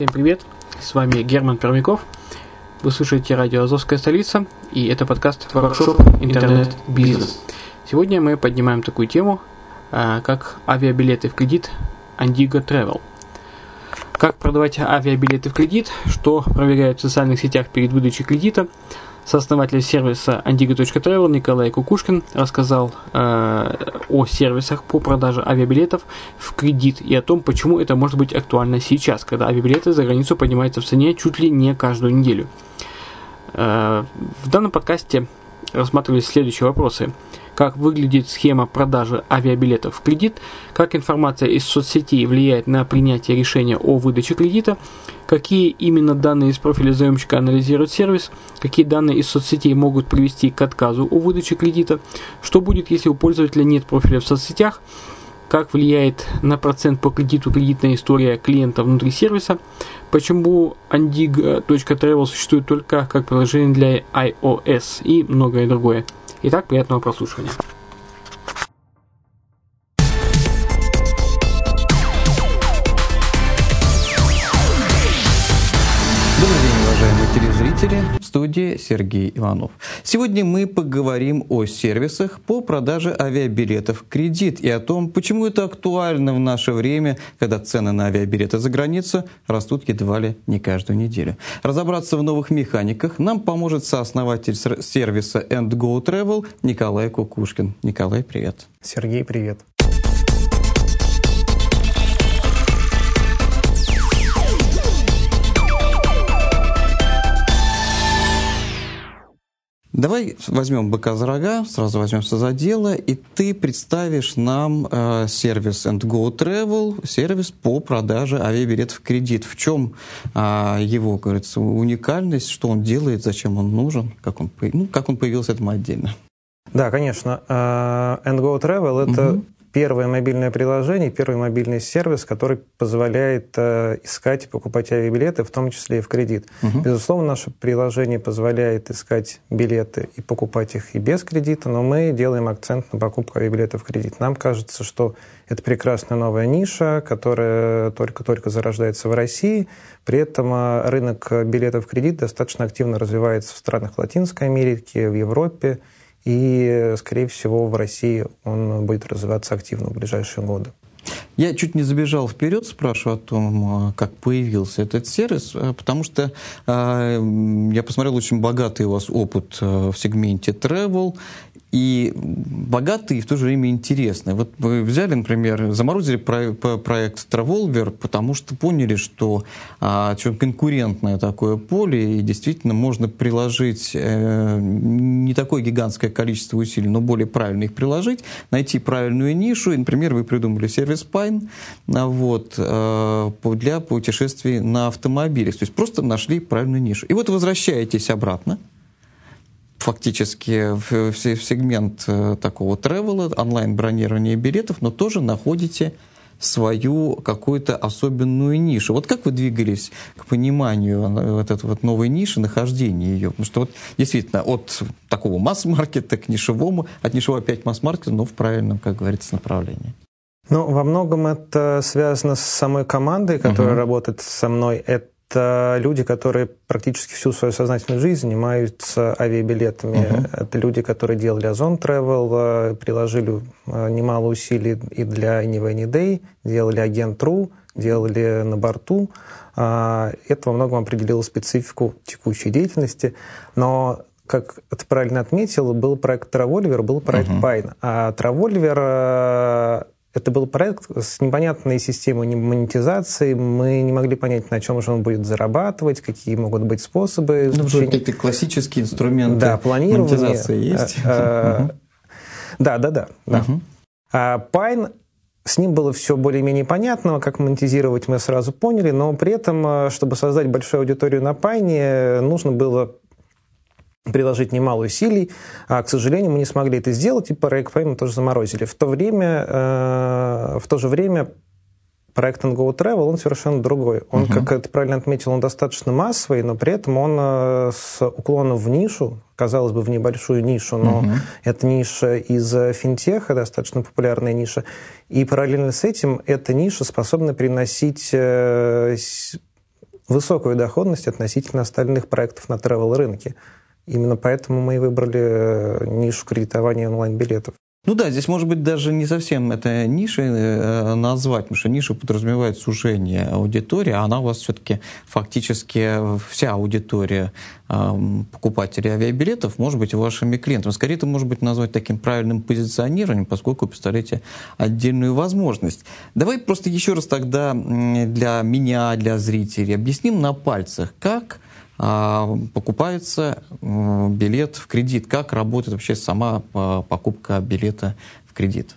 Всем привет, с вами Герман Пермяков. Вы слушаете радио «Азовская столица» и это подкаст «Воркшоп Интернет-бизнес». Сегодня мы поднимаем такую тему, а, как авиабилеты в кредит Andigo Travel. Как продавать авиабилеты в кредит, что проверяют в социальных сетях перед выдачей кредита – Сооснователь сервиса Andigo.travel Николай Кукушкин рассказал э, о сервисах по продаже авиабилетов в кредит и о том, почему это может быть актуально сейчас, когда авиабилеты за границу поднимаются в цене чуть ли не каждую неделю. Э, в данном подкасте рассматривались следующие вопросы. Как выглядит схема продажи авиабилетов в кредит, как информация из соцсетей влияет на принятие решения о выдаче кредита, какие именно данные из профиля заемщика анализирует сервис, какие данные из соцсетей могут привести к отказу о выдаче кредита, что будет, если у пользователя нет профиля в соцсетях, как влияет на процент по кредиту кредитная история клиента внутри сервиса, почему Andig.travel существует только как приложение для iOS и многое другое. Итак, приятного прослушивания. телезрители, в студии Сергей Иванов. Сегодня мы поговорим о сервисах по продаже авиабилетов кредит и о том, почему это актуально в наше время, когда цены на авиабилеты за границу растут едва ли не каждую неделю. Разобраться в новых механиках нам поможет сооснователь сервиса End Go Travel Николай Кукушкин. Николай, привет. Сергей, привет. Давай возьмем быка за рога, сразу возьмемся за дело, и ты представишь нам э, сервис And Go Travel, сервис по продаже авиабилетов в кредит. В чем э, его, говорится, уникальность, что он делает, зачем он нужен, как он, ну, как он появился, это мы отдельно. Да, конечно. Uh, And Go Travel это угу первое мобильное приложение, первый мобильный сервис, который позволяет э, искать и покупать авиабилеты, в том числе и в кредит. Угу. Безусловно, наше приложение позволяет искать билеты и покупать их и без кредита, но мы делаем акцент на покупку авиабилетов в кредит. Нам кажется, что это прекрасная новая ниша, которая только-только зарождается в России. При этом э, рынок билетов в кредит достаточно активно развивается в странах Латинской Америки, в Европе и, скорее всего, в России он будет развиваться активно в ближайшие годы. Я чуть не забежал вперед, спрашиваю о том, а, как появился этот сервис, а, потому что э, я посмотрел очень богатый у вас опыт в сегменте travel, и богатый и в то же время интересный. Вот вы взяли, например, заморозили про, проект Travolver, потому что поняли, что а, конкурентное такое поле, и действительно можно приложить э, не такое гигантское количество усилий, но более правильно их приложить, найти правильную нишу. И, например, вы придумали сервис Pine а, вот, э, для путешествий на автомобиле. То есть просто нашли правильную нишу. И вот возвращаетесь обратно, фактически в, в, в сегмент э, такого тревела, онлайн-бронирования билетов, но тоже находите свою какую-то особенную нишу. Вот как вы двигались к пониманию э, вот этой вот новой ниши, нахождения ее? Потому что вот действительно от такого масс-маркета к нишевому, от нишевого опять масс-маркета, но в правильном, как говорится, направлении. Ну, во многом это связано с самой командой, которая uh-huh. работает со мной. Это это люди, которые практически всю свою сознательную жизнь занимаются авиабилетами. Uh-huh. Это люди, которые делали Озон Travel, приложили э, немало усилий и для Anyway Any Day, делали Агент.ру, делали на борту. А, это во многом определило специфику текущей деятельности. Но как ты правильно отметил, был проект Травольвер, был проект uh-huh. Pine. А Травольвер это был проект с непонятной системой монетизации. Мы не могли понять, на чем же он будет зарабатывать, какие могут быть способы. Ну, какие-то классические инструменты да, планирования. монетизации есть. Да, да, да. да. А Pine с ним было все более-менее понятно, как монетизировать мы сразу поняли, но при этом, чтобы создать большую аудиторию на Пайне, нужно было приложить немало усилий, а, к сожалению, мы не смогли это сделать, и проект мы тоже заморозили. В то время, э, в то же время проект Go Travel, он совершенно другой. Он, uh-huh. как ты правильно отметил, он достаточно массовый, но при этом он э, с уклоном в нишу, казалось бы, в небольшую нишу, но uh-huh. это ниша из финтеха, достаточно популярная ниша. И параллельно с этим эта ниша способна приносить э, высокую доходность относительно остальных проектов на travel рынке. Именно поэтому мы и выбрали э, нишу кредитования онлайн-билетов. Ну да, здесь может быть даже не совсем это нишей э, назвать, потому что ниша подразумевает сужение аудитории, а она у вас все-таки фактически вся аудитория э, покупателей авиабилетов может быть вашими клиентами. Скорее это может быть назвать таким правильным позиционированием, поскольку вы представляете отдельную возможность. Давай просто еще раз тогда для меня, для зрителей объясним на пальцах, как покупается билет в кредит. Как работает вообще сама а, покупка билета в кредит?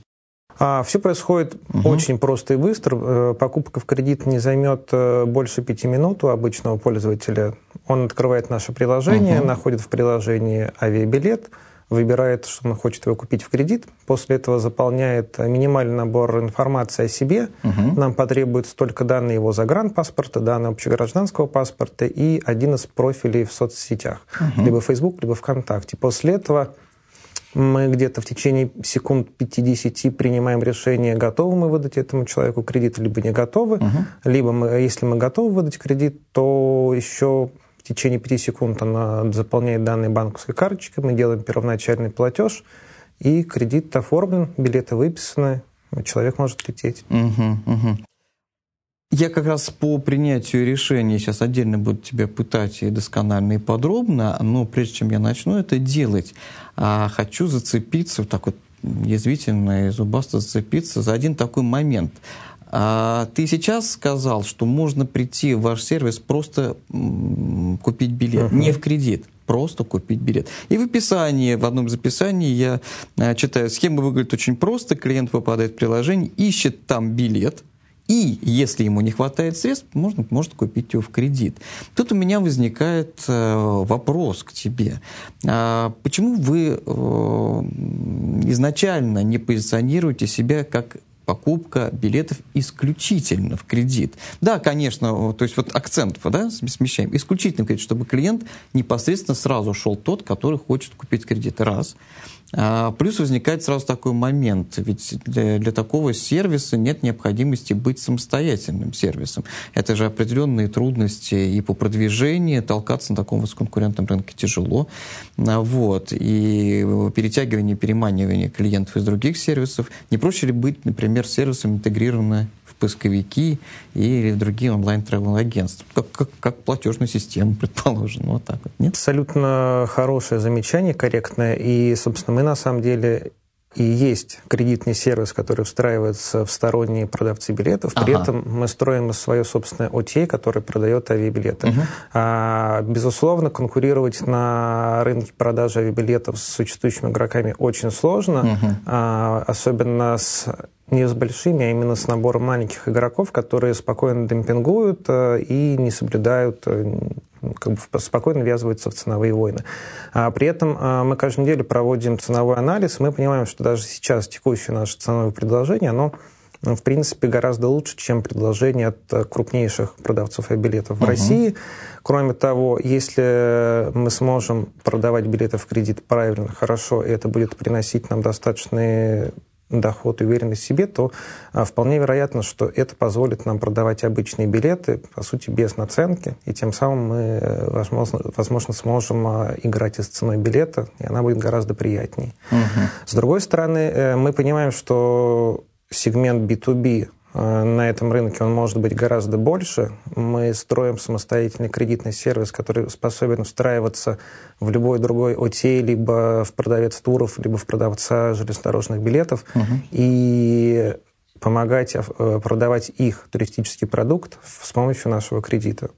А, все происходит угу. очень просто и быстро. Э, покупка в кредит не займет э, больше пяти минут у обычного пользователя. Он открывает наше приложение, угу. находит в приложении авиабилет, выбирает, что он хочет его купить в кредит, после этого заполняет минимальный набор информации о себе. Угу. Нам потребуются только данные его загранпаспорта, данные общегражданского паспорта и один из профилей в соцсетях, угу. либо Facebook, либо ВКонтакте. После этого мы где-то в течение секунд 50 принимаем решение, готовы мы выдать этому человеку кредит, либо не готовы. Угу. Либо мы, если мы готовы выдать кредит, то еще в течение 5 секунд она заполняет данные банковской карточкой, мы делаем первоначальный платеж, и кредит оформлен, билеты выписаны, человек может лететь. Угу, угу. Я как раз по принятию решения сейчас отдельно буду тебя пытать и досконально и подробно, но прежде чем я начну это делать, а, хочу зацепиться, так вот язвительно и зубасто зацепиться за один такой момент – а ты сейчас сказал, что можно прийти в ваш сервис просто купить билет, uh-huh. не в кредит просто купить билет. И в описании, в одном из описаний я а, читаю, схема выглядит очень просто, клиент попадает в приложение, ищет там билет, и если ему не хватает средств, можно, может купить его в кредит. Тут у меня возникает э, вопрос к тебе. А почему вы э, изначально не позиционируете себя как покупка билетов исключительно в кредит. Да, конечно, то есть вот акцент да, смещаем. Исключительно в кредит, чтобы клиент непосредственно сразу шел тот, который хочет купить кредит. Раз. А, плюс возникает сразу такой момент, ведь для, для такого сервиса нет необходимости быть самостоятельным сервисом. Это же определенные трудности и по продвижению, толкаться на таком высококонкурентном рынке тяжело. А, вот. И перетягивание, переманивание клиентов из других сервисов. Не проще ли быть, например, сервисом интегрированно поисковики или другие онлайн-тревел-агентства, как, как, как платежную систему, предположим. Вот так вот. Нет? Абсолютно хорошее замечание, корректное. И, собственно, мы на самом деле и есть кредитный сервис, который встраивается в сторонние продавцы билетов. При ага. этом мы строим свое собственное OTA, который продает авиабилеты. Угу. А, безусловно, конкурировать на рынке продажи авиабилетов с существующими игроками очень сложно, угу. а, особенно с не с большими, а именно с набором маленьких игроков, которые спокойно демпингуют э, и не соблюдают э, как бы спокойно ввязываются в ценовые войны. А при этом э, мы каждую неделю проводим ценовой анализ, мы понимаем, что даже сейчас текущее наше ценовое предложение, оно в принципе, гораздо лучше, чем предложение от крупнейших продавцов билетов в uh-huh. России. Кроме того, если мы сможем продавать билеты в кредит правильно, хорошо, и это будет приносить нам достаточные доход и уверенность в себе, то а, вполне вероятно, что это позволит нам продавать обычные билеты, по сути, без наценки, и тем самым мы, э, возможно, возможно сможем а, играть из ценой билета, и она будет гораздо приятнее. Угу. С другой стороны, э, мы понимаем, что сегмент B2B Э, на этом рынке он может быть гораздо больше. Мы строим самостоятельный кредитный сервис, который способен встраиваться в любой другой OTA, либо в продавец туров, либо в продавца железнодорожных билетов, угу. и помогать э, продавать их туристический продукт с помощью нашего кредита.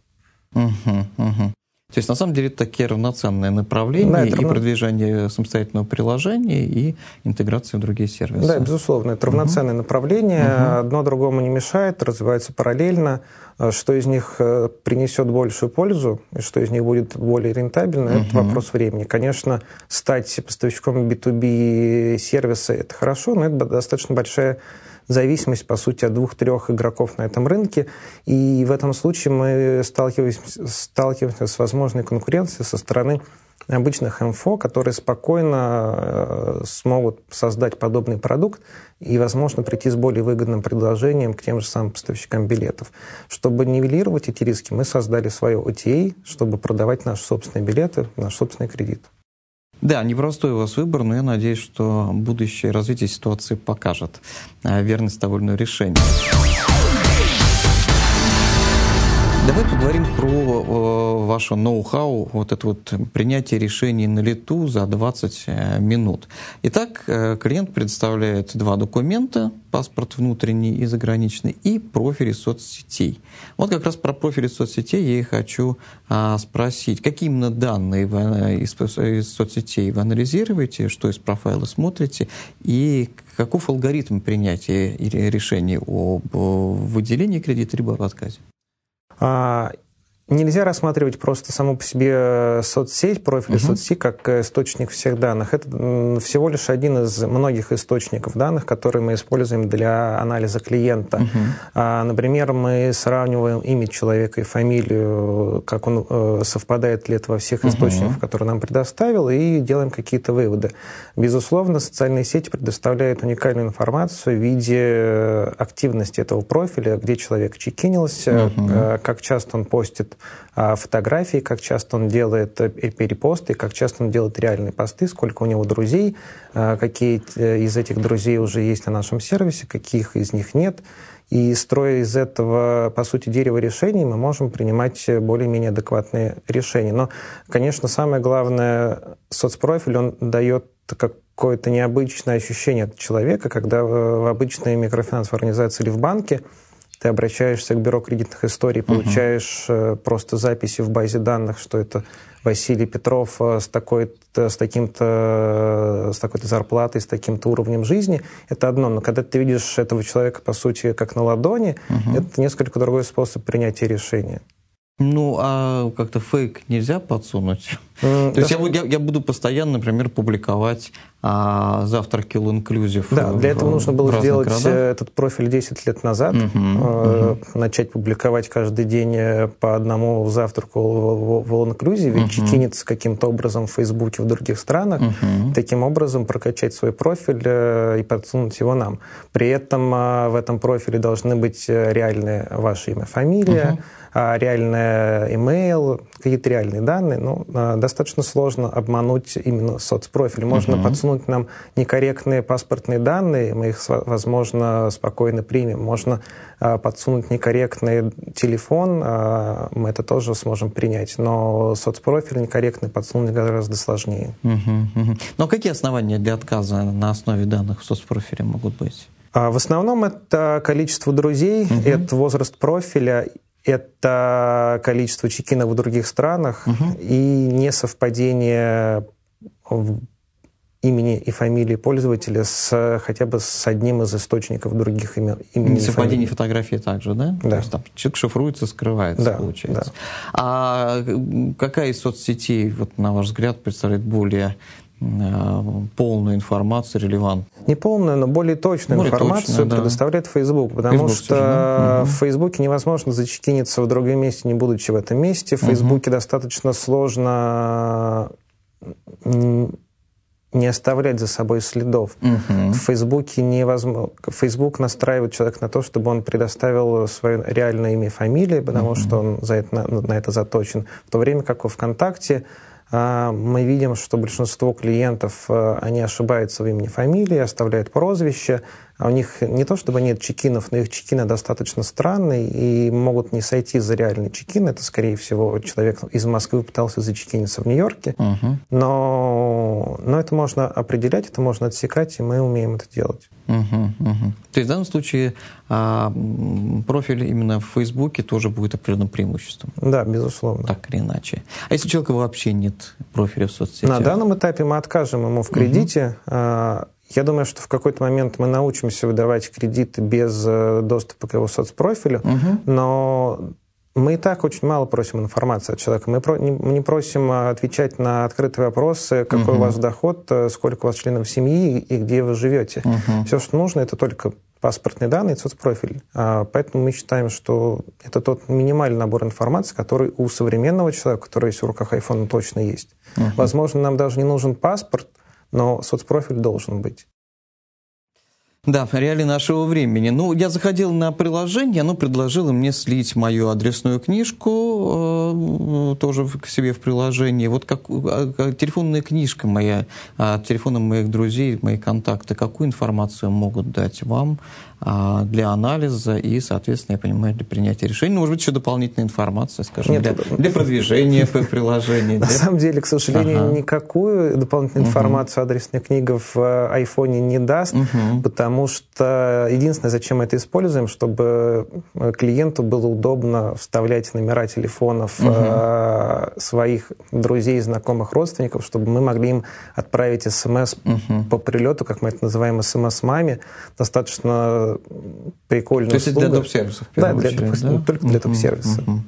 Угу, угу. То есть, на самом деле, это такие равноценные направления да, и равно... продвижение самостоятельного приложения, и интеграция в другие сервисы. Да, безусловно, это равноценные угу. направления. Угу. Одно другому не мешает, развивается параллельно. А что из них э, принесет большую пользу, и что из них будет более рентабельно, угу. это вопрос времени. Конечно, стать поставщиком B2B сервиса – это хорошо, но это достаточно большая зависимость, по сути, от двух-трех игроков на этом рынке. И в этом случае мы сталкиваемся, сталкиваемся с возможной конкуренцией со стороны обычных МФО, которые спокойно э, смогут создать подобный продукт и, возможно, прийти с более выгодным предложением к тем же самым поставщикам билетов. Чтобы нивелировать эти риски, мы создали свое OTA, чтобы продавать наши собственные билеты, наш собственный кредит. Да, непростой у вас выбор, но я надеюсь, что будущее развитие ситуации покажет э, верность иного решения. Давай поговорим про э, ваше ноу-хау, вот это вот принятие решений на лету за 20 э, минут. Итак, э, клиент представляет два документа, паспорт внутренний и заграничный, и профили соцсетей. Вот как раз про профили соцсетей я и хочу а, спросить, какие именно данные вы, э, из, из соцсетей вы анализируете, что из профайла смотрите, и каков алгоритм принятия решений об выделении кредита либо об отказе? А, нельзя рассматривать просто саму по себе соцсеть, профиль uh-huh. соцсети как источник всех данных. Это всего лишь один из многих источников данных, которые мы используем для анализа клиента. Uh-huh. А, например, мы сравниваем имя человека и фамилию, как он э, совпадает ли это во всех источниках, uh-huh. которые нам предоставил, и делаем какие-то выводы. Безусловно, социальные сети предоставляют уникальную информацию в виде активности этого профиля, где человек чекинился, uh-huh. как часто он постит а, фотографии, как часто он делает э, перепосты, как часто он делает реальные посты, сколько у него друзей, а, какие э, из этих друзей уже есть на нашем сервисе, каких из них нет. И строя из этого, по сути, дерева решений, мы можем принимать более-менее адекватные решения. Но, конечно, самое главное, соцпрофиль, он дает какое-то необычное ощущение от человека, когда в обычной микрофинансовой организации или в банке – ты обращаешься к бюро кредитных историй, получаешь угу. просто записи в базе данных, что это Василий Петров э, с, такой с, таким-то, с такой-то зарплатой, с таким-то уровнем жизни, это одно. Но когда ты видишь этого человека, по сути, как на ладони, угу. это несколько другой способ принятия решения. Ну, а как-то фейк нельзя подсунуть? То есть я, я, я буду постоянно, например, публиковать а, завтраки All Inclusive. Да, для этого нужно было сделать городах. Э, этот профиль 10 лет назад, угу, э, угу. начать публиковать каждый день э, по одному завтраку в, в All Inclusive, чекиниться каким-то образом в Фейсбуке в других странах, угу. таким образом прокачать свой профиль э, и подсунуть его нам. При этом э, в этом профиле должны быть реальные ваши имя, фамилия, а, реальный имейл, какие-то реальные данные, ну, а, достаточно сложно обмануть именно соцпрофиль. Можно uh-huh. подсунуть нам некорректные паспортные данные, мы их, возможно, спокойно примем. Можно а, подсунуть некорректный телефон, мы это тоже сможем принять. Но соцпрофиль некорректный подсунуть гораздо сложнее. Uh-huh, uh-huh. Но какие основания для отказа на основе данных в соцпрофиле могут быть? В основном это количество друзей, угу. это возраст профиля это количество чекинов в других странах угу. и несовпадение имени и фамилии пользователя с хотя бы с одним из источников других имен. Имени Совпадение фотографии также, да? Да. То есть там человек шифруется, скрывается, да, получается. Да. А какая из соцсетей, вот, на ваш взгляд, представляет более полную информацию, релевантную. Не полную, но более точную более информацию точную, да. предоставляет Facebook, потому Facebook что да? в Фейсбуке невозможно зачекиниться в другом месте, не будучи в этом месте. В Фейсбуке угу. достаточно сложно не оставлять за собой следов. Угу. В Фейсбуке невозможно. Фейсбук настраивает человека на то, чтобы он предоставил свое реальное имя и фамилию, потому угу. что он за это, на, на это заточен. В то время как во ВКонтакте мы видим, что большинство клиентов, э, они ошибаются в имени фамилии, оставляют прозвище, а у них не то чтобы нет чекинов, но их чекины достаточно странные и могут не сойти за реальный чекин. Это, скорее всего, человек из Москвы пытался зачекиниться в Нью-Йорке. Uh-huh. Но, но это можно определять, это можно отсекать, и мы умеем это делать. Uh-huh, uh-huh. То есть в данном случае а, профиль именно в Фейсбуке тоже будет определенным преимуществом? Да, безусловно. Так или иначе. А если у человека вообще нет профиля в соцсетях? На данном этапе мы откажем ему в кредите. Uh-huh. Я думаю, что в какой-то момент мы научимся выдавать кредиты без э, доступа к его соцпрофилю, угу. но мы и так очень мало просим информации от человека. Мы, про, не, просим а, отвечать на открытые вопросы, какой uh-huh. у вас доход, э, сколько у вас членов семьи и где вы живете. Uh-huh. Все, что нужно, это только паспортные данные и соцпрофиль. А, поэтому мы считаем, что это тот минимальный набор информации, который у современного человека, который есть в руках iPhone, точно есть. Uh-huh. Возможно, нам даже не нужен паспорт, но соцпрофиль должен быть. Да, реалии нашего времени. Ну, я заходил на приложение, оно предложило мне слить мою адресную книжку, э, тоже к себе в приложении. Вот как э, телефонная книжка моя, э, телефоном моих друзей, мои контакты, какую информацию могут дать вам а, для анализа и, соответственно, я понимаю, для принятия решений. Ну, может быть, еще дополнительная информация, скажем, Нет, для, для продвижения приложения. На самом деле, к сожалению, никакую дополнительную информацию адресная книга в айфоне не даст, потому что единственное, зачем мы это используем, чтобы клиенту было удобно вставлять номера телефонов э, своих друзей, знакомых, родственников, чтобы мы могли им отправить смс по прилету, как мы это называем, смс-маме, достаточно прикольную То есть для доп-сервисов? Да, для, очередь, да? только для. Uh-huh, uh-huh.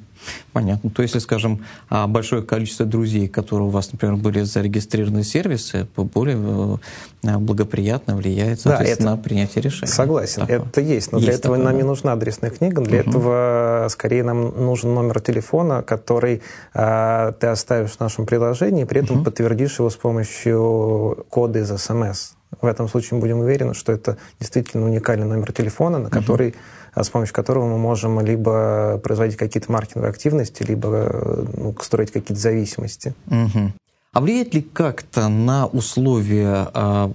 Понятно. То если, скажем, а, большое количество друзей, которые у вас, например, были зарегистрированы сервисы, более э, благоприятно влияет, соответственно, да, это... на принятие решения. Согласен, такое. это есть. Но есть для этого такое, нам да? не нужна адресная книга. Для угу. этого скорее нам нужен номер телефона, который а, ты оставишь в нашем приложении, при этом угу. подтвердишь его с помощью кода из СМС. В этом случае мы будем уверены, что это действительно уникальный номер телефона, на который, uh-huh. с помощью которого мы можем либо производить какие-то маркетинговые активности, либо ну, строить какие-то зависимости. Uh-huh. А влияет ли как-то на условия а,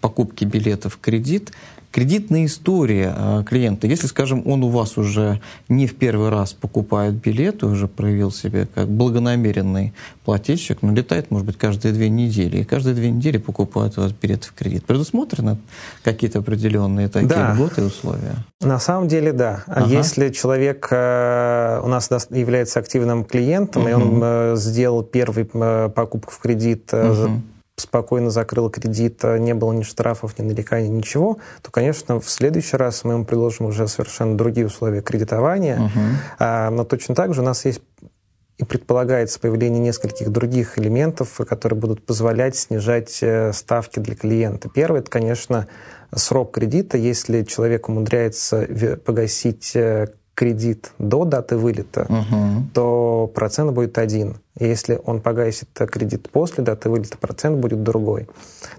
покупки билетов в кредит Кредитная история э, клиента, если, скажем, он у вас уже не в первый раз покупает билеты, уже проявил себя как благонамеренный плательщик, но летает, может быть, каждые две недели, и каждые две недели покупает у вас билеты в кредит. Предусмотрены какие-то определенные такие да. льготы и условия? На самом деле, да. Ага. Если человек э, у нас является активным клиентом, угу. и он э, сделал первый покупку в кредит угу спокойно закрыл кредит, а не было ни штрафов, ни нареканий, ничего, то, конечно, в следующий раз мы ему предложим уже совершенно другие условия кредитования. Uh-huh. А, но точно так же у нас есть и предполагается появление нескольких других элементов, которые будут позволять снижать э, ставки для клиента. Первый, это, конечно, срок кредита. Если человек умудряется погасить э, кредит до даты вылета, угу. то процент будет один. Если он погасит кредит после даты вылета, процент будет другой.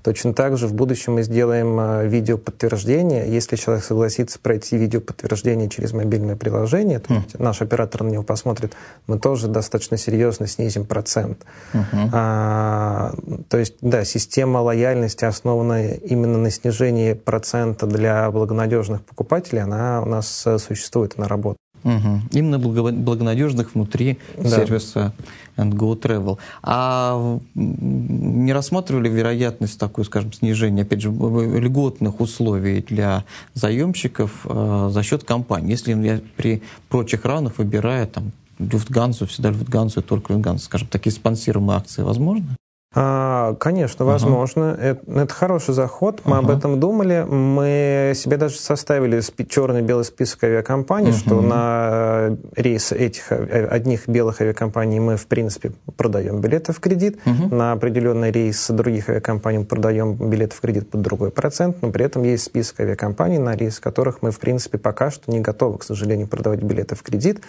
Точно так же в будущем мы сделаем э, видеоподтверждение. Если человек согласится пройти видеоподтверждение через мобильное приложение, то есть наш оператор на него посмотрит, мы тоже достаточно серьезно снизим процент. Uh-huh. А, то есть, да, система лояльности, основанная именно на снижении процента для благонадежных покупателей, она у нас э, существует, она работает. Угу. Именно благонадежных внутри да. сервиса and Go Travel. А не рассматривали вероятность такой, скажем, снижения, опять же, льготных условий для заемщиков э, за счет компании? Если я при прочих равных выбираю там Люфтгансу, всегда Люфтгансу и только Люфтгансу, скажем, такие спонсируемые акции возможно? А, конечно, возможно. Uh-huh. Это, это хороший заход. Мы uh-huh. об этом думали. Мы себе даже составили черный белый список авиакомпаний, uh-huh. что на рейсы этих одних белых авиакомпаний мы, в принципе, продаем билеты в кредит. Uh-huh. На определенный рейс других авиакомпаний мы продаем билеты в кредит под другой процент. Но при этом есть список авиакомпаний, на рейс которых мы, в принципе, пока что не готовы, к сожалению, продавать билеты в кредит.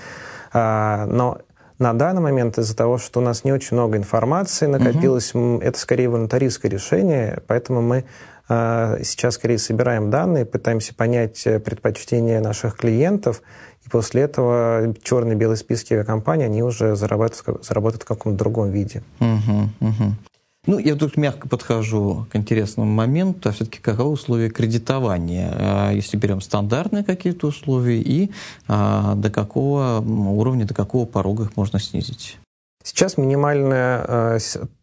А, но на данный момент из-за того, что у нас не очень много информации накопилось, угу. это скорее волонтаристское решение, поэтому мы э, сейчас скорее собираем данные, пытаемся понять э, предпочтения наших клиентов, и после этого черные белые списки авиакомпаний, они уже заработают, заработают в каком-то другом виде. Угу, угу. Ну, я тут мягко подхожу к интересному моменту, а все-таки каковы условия кредитования, а, если берем стандартные какие-то условия, и а, до какого уровня, до какого порога их можно снизить? Сейчас минимальная а,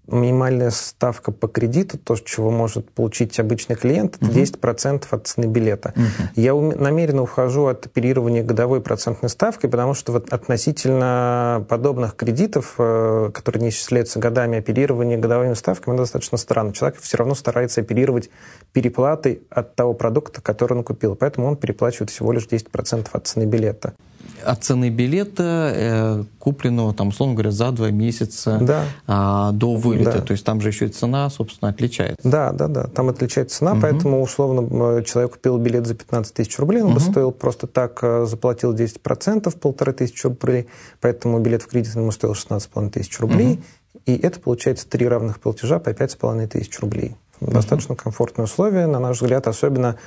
минимальная ставка по кредиту, то, чего может получить обычный клиент, это 10% от цены билета. Uh-huh. Я намеренно ухожу от оперирования годовой процентной ставкой, потому что вот относительно подобных кредитов, э, которые не исчисляются годами, оперирование годовыми ставками достаточно странно. Человек все равно старается оперировать переплатой от того продукта, который он купил, поэтому он переплачивает всего лишь 10% от цены билета от цены билета, э, купленного, там, условно говоря, за два месяца да. а, до вылета. Да. То есть там же еще и цена, собственно, отличается. Да, да, да. Там отличается цена, угу. поэтому, условно, человек купил билет за 15 тысяч рублей, он угу. бы стоил просто так, э, заплатил 10%, полторы тысячи рублей, поэтому билет в кредит ему стоил 16,5 тысяч рублей, угу. и это получается три равных платежа по 5,5 тысяч рублей. Достаточно комфортные условия, на наш взгляд, особенно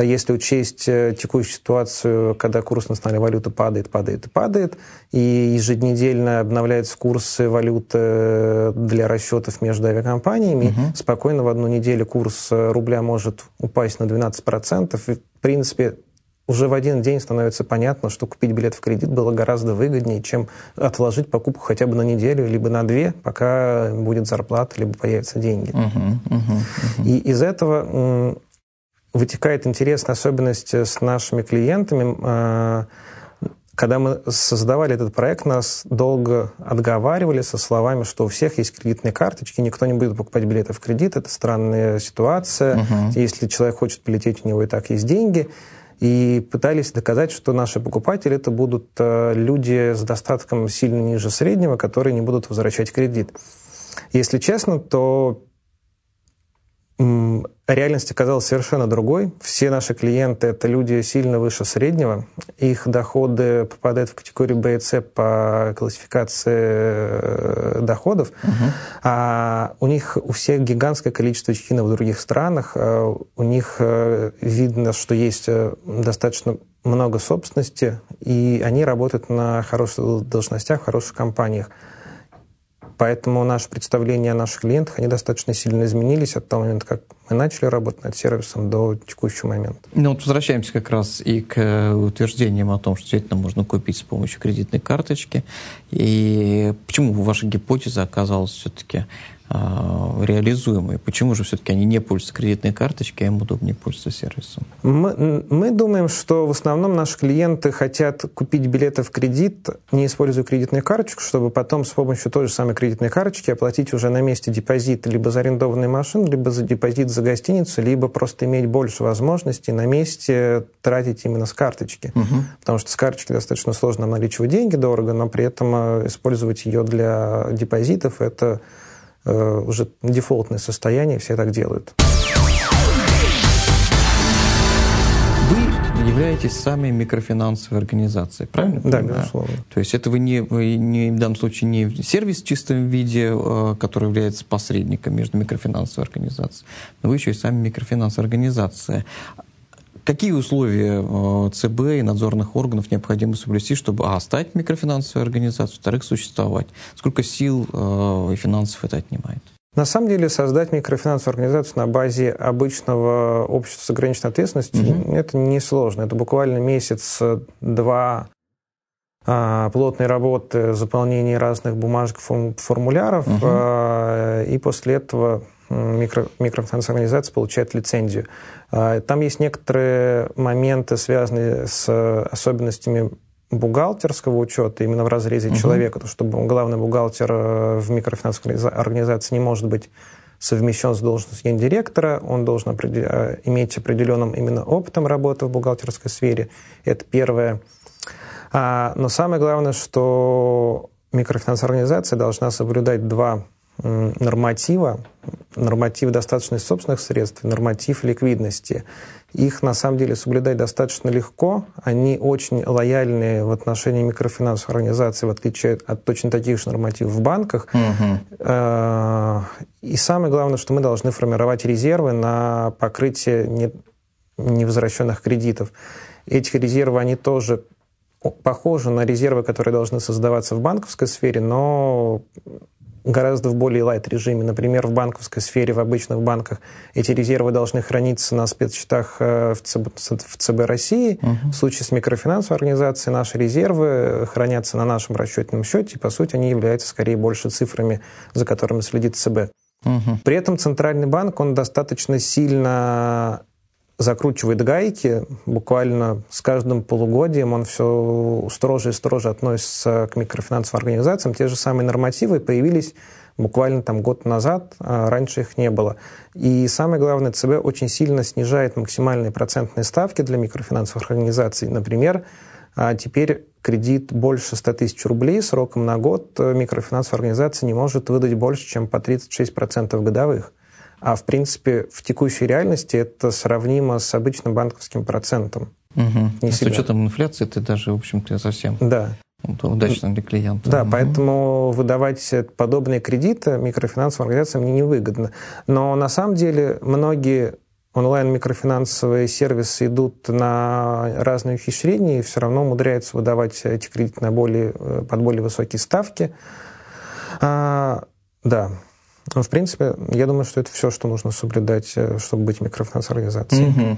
если учесть э, текущую ситуацию, когда курс национальной валюты падает, падает и падает, и еженедельно обновляются курсы валюты э, для расчетов между авиакомпаниями, угу. спокойно в одну неделю курс э, рубля может упасть на 12%. И, в принципе, уже в один день становится понятно, что купить билет в кредит было гораздо выгоднее, чем отложить покупку хотя бы на неделю, либо на две, пока будет зарплата, либо появятся деньги. Uh-huh, uh-huh, uh-huh. И из этого вытекает интересная особенность с нашими клиентами. А, когда мы создавали этот проект, нас долго отговаривали со словами, что у всех есть кредитные карточки, никто не будет покупать билеты в кредит, это странная ситуация. Uh-huh. Если человек хочет полететь, у него и так есть деньги. И пытались доказать, что наши покупатели это будут э, люди с достатком сильно ниже среднего, которые не будут возвращать кредит. Если честно, то реальность оказалась совершенно другой. Все наши клиенты – это люди сильно выше среднего. Их доходы попадают в категорию Б и С по классификации э, доходов. Угу. А у них у всех гигантское количество чекинов в других странах. А у них э, видно, что есть э, достаточно много собственности, и они работают на хороших должностях, в хороших компаниях. Поэтому наше представление о наших клиентах, они достаточно сильно изменились от того момента, как мы начали работать над сервисом до текущего момента. Ну вот возвращаемся как раз и к э, утверждениям о том, что действительно можно купить с помощью кредитной карточки. И почему ваша гипотеза оказалась все-таки реализуемые. Почему же все-таки они не пользуются кредитной карточкой, а им удобнее пользоваться сервисом? Мы, мы думаем, что в основном наши клиенты хотят купить билеты в кредит, не используя кредитную карточку, чтобы потом с помощью той же самой кредитной карточки оплатить уже на месте депозит либо за арендованные машины, либо за депозит за гостиницу, либо просто иметь больше возможностей на месте тратить именно с карточки. Угу. Потому что с карточки достаточно сложно наличивать деньги дорого, но при этом э, использовать ее для депозитов – это уже дефолтное состояние, все так делают. являетесь сами микрофинансовой организацией, правильно? Да, понимаю? безусловно. То есть это вы не, вы не в данном случае не сервис в чистом виде, э, который является посредником между микрофинансовой организацией, но вы еще и сами микрофинансовая организация. Какие условия э, ЦБ и надзорных органов необходимо соблюсти, чтобы, а, стать микрофинансовой организацией, во-вторых, существовать? Сколько сил э, и финансов это отнимает? На самом деле создать микрофинансовую организацию на базе обычного общества с ограниченной ответственностью угу. это несложно. Это буквально месяц-два а, плотной работы, заполнения разных бумажек, формуляров, угу. и после этого микро, микрофинансовая организация получает лицензию. А, там есть некоторые моменты, связанные с особенностями бухгалтерского учета именно в разрезе угу. человека, то, чтобы главный бухгалтер э, в микрофинансовой организации не может быть совмещен с должностью гендиректора, он должен определ... Э, иметь определенным именно опытом работы в бухгалтерской сфере. Это первое. А, но самое главное, что микрофинансовая организация должна соблюдать два норматива, норматив достаточности собственных средств, норматив ликвидности. Их на самом деле соблюдать достаточно легко. Они очень лояльны в отношении микрофинансовых организаций, в отличие от точно таких же нормативов в банках. Угу. И самое главное, что мы должны формировать резервы на покрытие невозвращенных кредитов. Эти резервы, они тоже похожи на резервы, которые должны создаваться в банковской сфере, но гораздо в более лайт режиме. Например, в банковской сфере, в обычных банках эти резервы должны храниться на спецсчетах э, в ЦБ, в ЦБ России. Угу. В случае с микрофинансовой организацией наши резервы хранятся на нашем расчетном счете, и, по сути, они являются скорее больше цифрами, за которыми следит ЦБ. Угу. При этом Центральный банк, он достаточно сильно закручивает гайки, буквально с каждым полугодием он все строже и строже относится к микрофинансовым организациям. Те же самые нормативы появились буквально там год назад, а раньше их не было. И самое главное, ЦБ очень сильно снижает максимальные процентные ставки для микрофинансовых организаций. Например, а теперь кредит больше 100 тысяч рублей сроком на год микрофинансовая организация не может выдать больше, чем по 36% годовых. А в принципе в текущей реальности это сравнимо с обычным банковским процентом. Угу. Не с учетом инфляции это даже, в общем-то, совсем да. удачно для клиента. Да, угу. поэтому выдавать подобные кредиты микрофинансовым организациям мне невыгодно. Но на самом деле многие онлайн-микрофинансовые сервисы идут на разные ухищрения и все равно умудряются выдавать эти кредиты на более, э, под более высокие ставки. А, да, в принципе, я думаю, что это все, что нужно соблюдать, э, чтобы быть микрофинансовой организацией. Угу.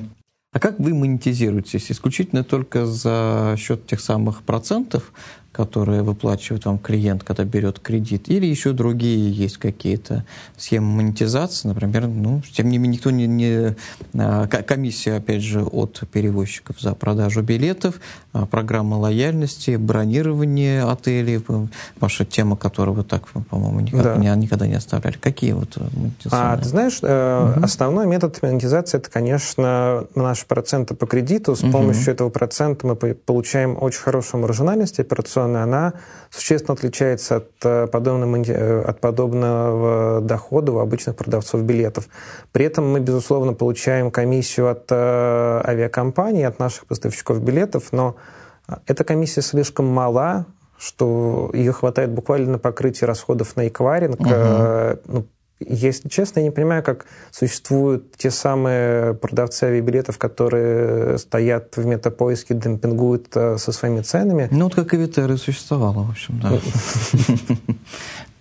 А как вы монетизируетесь? Исключительно только за счет тех самых процентов, которые выплачивает вам клиент, когда берет кредит, или еще другие есть какие-то схемы монетизации, например, ну, тем не менее, никто не, не а, комиссия, опять же, от перевозчиков за продажу билетов, а, программа лояльности, бронирование отелей, ваша тема, которую вы так, по-моему, никак, да. никогда не оставляли. Какие вот монетизации? А, ты знаешь, угу. основной метод монетизации, это, конечно, наши проценты по кредиту. С угу. помощью этого процента мы получаем очень хорошую маржинальность операционную, инвестиционная, она существенно отличается от, э, подобного, э, от подобного дохода у обычных продавцов билетов. При этом мы, безусловно, получаем комиссию от э, авиакомпаний, от наших поставщиков билетов, но эта комиссия слишком мала, что ее хватает буквально на покрытие расходов на эквайринг. Угу. Ну, если честно, я не понимаю, как существуют те самые продавцы авиабилетов, которые стоят в метапоиске, демпингуют э, со своими ценами. Ну, вот как и Витеры существовало, в общем, да.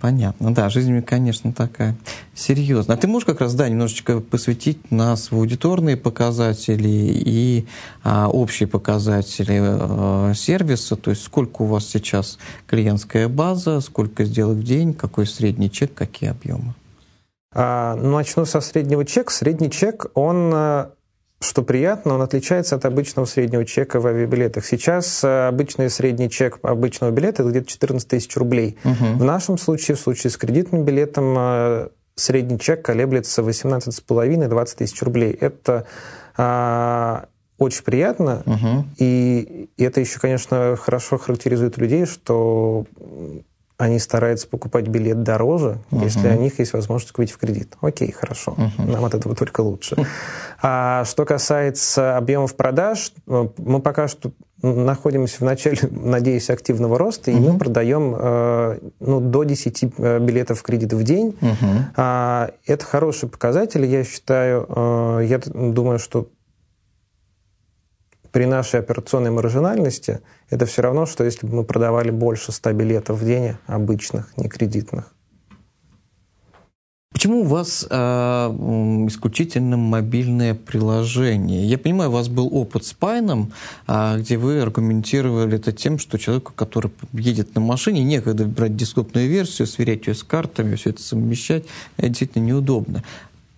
Понятно, да, жизнь, конечно, такая серьезная. А ты можешь как раз, да, немножечко посвятить нас в аудиторные показатели и а, общие показатели а, сервиса, то есть сколько у вас сейчас клиентская база, сколько сделок в день, какой средний чек, какие объемы? А, ну, начну со среднего чека. Средний чек, он э, что приятно, он отличается от обычного среднего чека в авиабилетах. Сейчас э, обычный средний чек обычного билета это где-то 14 тысяч рублей. Угу. В нашем случае, в случае с кредитным билетом, э, средний чек колеблется 18,5-20 тысяч рублей. Это а, очень приятно, угу. и, и это еще, конечно, хорошо характеризует людей, что они стараются покупать билет дороже, uh если у них есть возможность купить в кредит. Окей, хорошо, uh нам от этого только лучше. А что касается объемов продаж, э, мы пока что находимся в начале, надеюсь, активного роста, uh и мы продаем э, ну, до 10 э, билетов в кредит в день. uh Это хороший показатель, я считаю. Я думаю, что при нашей операционной маржинальности это все равно, что если бы мы продавали больше 100 билетов в день обычных, не кредитных. Почему у вас э, исключительно мобильное приложение? Я понимаю, у вас был опыт с Пайном, э, где вы аргументировали это тем, что человеку, который едет на машине, некогда брать дископную версию, сверять ее с картами, все это совмещать, это действительно неудобно.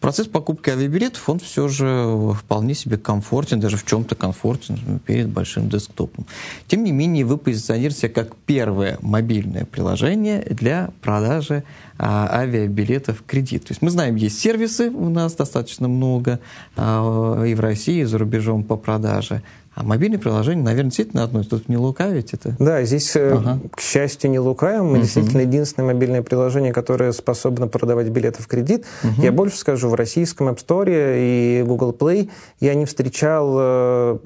Процесс покупки авиабилетов, он все же вполне себе комфортен, даже в чем-то комфортен перед большим десктопом. Тем не менее, вы позиционируете как первое мобильное приложение для продажи а, авиабилетов в кредит. То есть мы знаем, есть сервисы у нас достаточно много а, и в России, и за рубежом по продаже а мобильное приложение, наверное, действительно одно. Тут не лукавить это? Да, здесь, э, ага. к счастью, не лукавим. Мы угу. действительно единственное мобильное приложение, которое способно продавать билеты в кредит. Угу. Я больше скажу, в российском App Store и Google Play я не встречал э,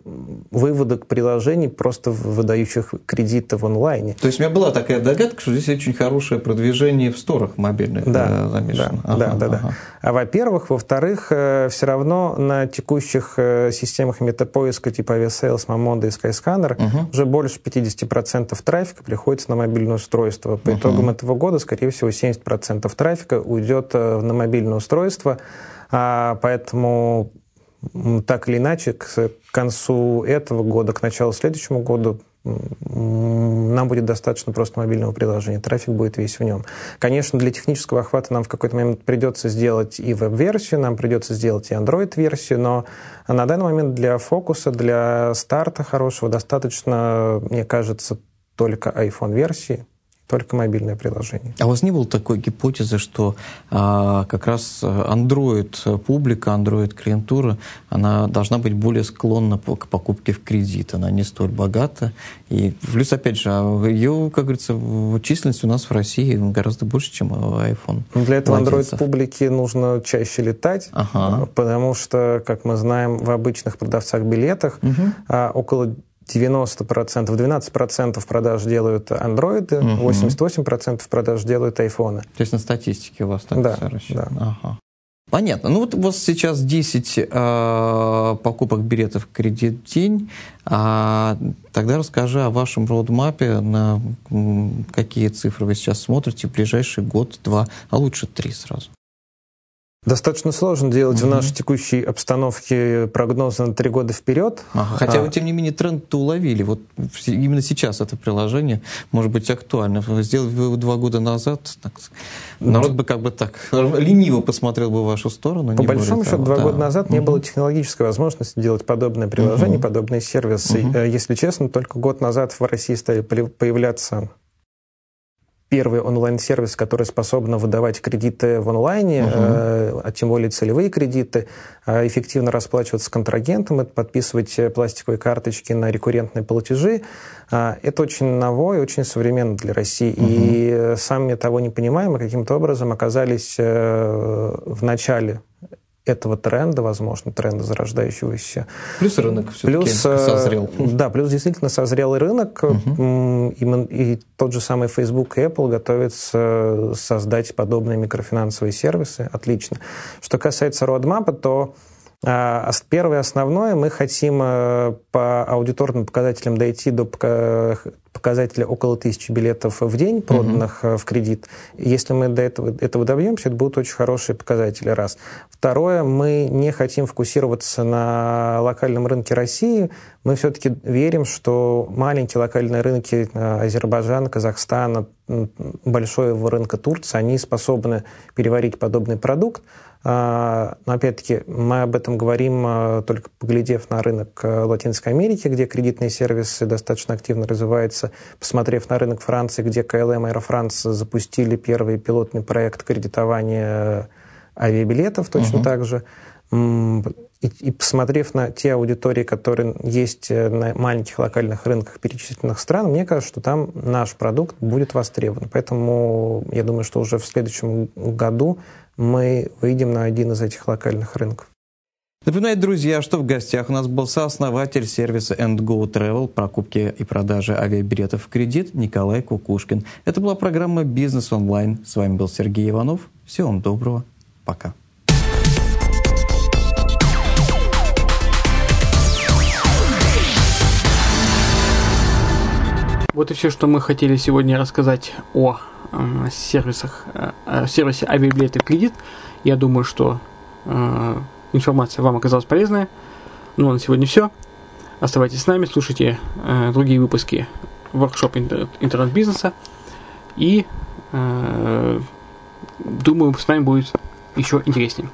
выводок приложений, просто выдающих кредиты в онлайне. То есть у меня была такая догадка, что здесь очень хорошее продвижение в сторах мобильных да, э, замешано. Да, ага, да, да, ага. да. А во-первых, во-вторых, все равно на текущих системах метапоиска типа Avias Sales, Mamondo и Skyscanner, угу. уже больше 50% трафика приходится на мобильное устройство. По угу. итогам этого года, скорее всего, 70% трафика уйдет э, на мобильное устройство, а, поэтому так или иначе, к концу этого года, к началу следующего года нам будет достаточно просто мобильного приложения, трафик будет весь в нем. Конечно, для технического охвата нам в какой-то момент придется сделать и веб-версию, нам придется сделать и Android-версию, но на данный момент для фокуса, для старта хорошего достаточно, мне кажется, только iPhone-версии, только мобильное приложение. А у вас не было такой гипотезы, что а, как раз Android публика, Android клиентура, она должна быть более склонна к покупке в кредит, она не столь богата. И плюс, опять же, а ее, как говорится, численность у нас в России гораздо больше, чем iPhone. Для этого Android публики нужно чаще летать, ага. потому что, как мы знаем, в обычных продавцах билетах угу. около 90%, 12% продаж делают андроиды, угу. 88% продаж делают айфоны. То есть на статистике у вас так да, рассчитано? Да. Ага. Понятно. Ну вот у вас сейчас 10 э, покупок билетов в кредит день. А, тогда расскажи о вашем роудмапе, на какие цифры вы сейчас смотрите в ближайший год, два, а лучше три сразу. Достаточно сложно делать угу. в нашей текущей обстановке прогнозы на три года вперед. Ага, хотя а... вы, тем не менее, тренд-то уловили. Вот именно сейчас это приложение может быть актуально. Сделали вы два года назад, так, народ бы как бы так лениво посмотрел бы в вашу сторону. По большому счету, два да. года назад угу. не было технологической возможности делать подобное приложение, угу. подобные сервисы. Угу. Если честно, только год назад в России стали появляться первый онлайн-сервис, который способен выдавать кредиты в онлайне, uh-huh. э, а тем более целевые кредиты, э, эффективно расплачиваться с контрагентом, подписывать пластиковые карточки на рекуррентные платежи. Э, это очень новое, очень современно для России. Uh-huh. И сами того не понимаем, мы каким-то образом оказались э, в начале этого тренда, возможно, тренда зарождающегося. Плюс рынок все-таки плюс, э, созрел. Да, плюс действительно созрел рынок, угу. и, и тот же самый Facebook и Apple готовятся создать подобные микрофинансовые сервисы. Отлично. Что касается роадмапа, то первое основное, мы хотим э, по аудиторным показателям дойти до показателя около тысячи билетов в день, проданных угу. в кредит. Если мы до этого, этого добьемся, это будут очень хорошие показатели, раз. Второе, мы не хотим фокусироваться на локальном рынке России. Мы все-таки верим, что маленькие локальные рынки э, Азербайджана, Казахстана, большого рынка Турции, они способны переварить подобный продукт. А, но опять-таки мы об этом говорим а, только поглядев на рынок а, Латинской Америки, где кредитные сервисы достаточно активно развиваются, посмотрев на рынок Франции, где КЛМ и France запустили первый пилотный проект кредитования авиабилетов точно угу. так же. И, и посмотрев на те аудитории, которые есть э, на маленьких локальных рынках перечисленных стран, мне кажется, что там наш продукт будет востребован. Поэтому я думаю, что уже в следующем году мы выйдем на один из этих локальных рынков. Напоминаю, друзья, что в гостях у нас был сооснователь сервиса Go Travel, покупки и продажи авиабилетов в кредит Николай Кукушкин. Это была программа «Бизнес онлайн». С вами был Сергей Иванов. Всего вам доброго. Пока. Вот и все, что мы хотели сегодня рассказать о э, сервисах, э, сервисе авиабилеты в кредит. Я думаю, что э, информация вам оказалась полезная. Ну а на сегодня все. Оставайтесь с нами, слушайте э, другие выпуски воркшоп интернет-бизнеса. И э, думаю, с нами будет еще интереснее.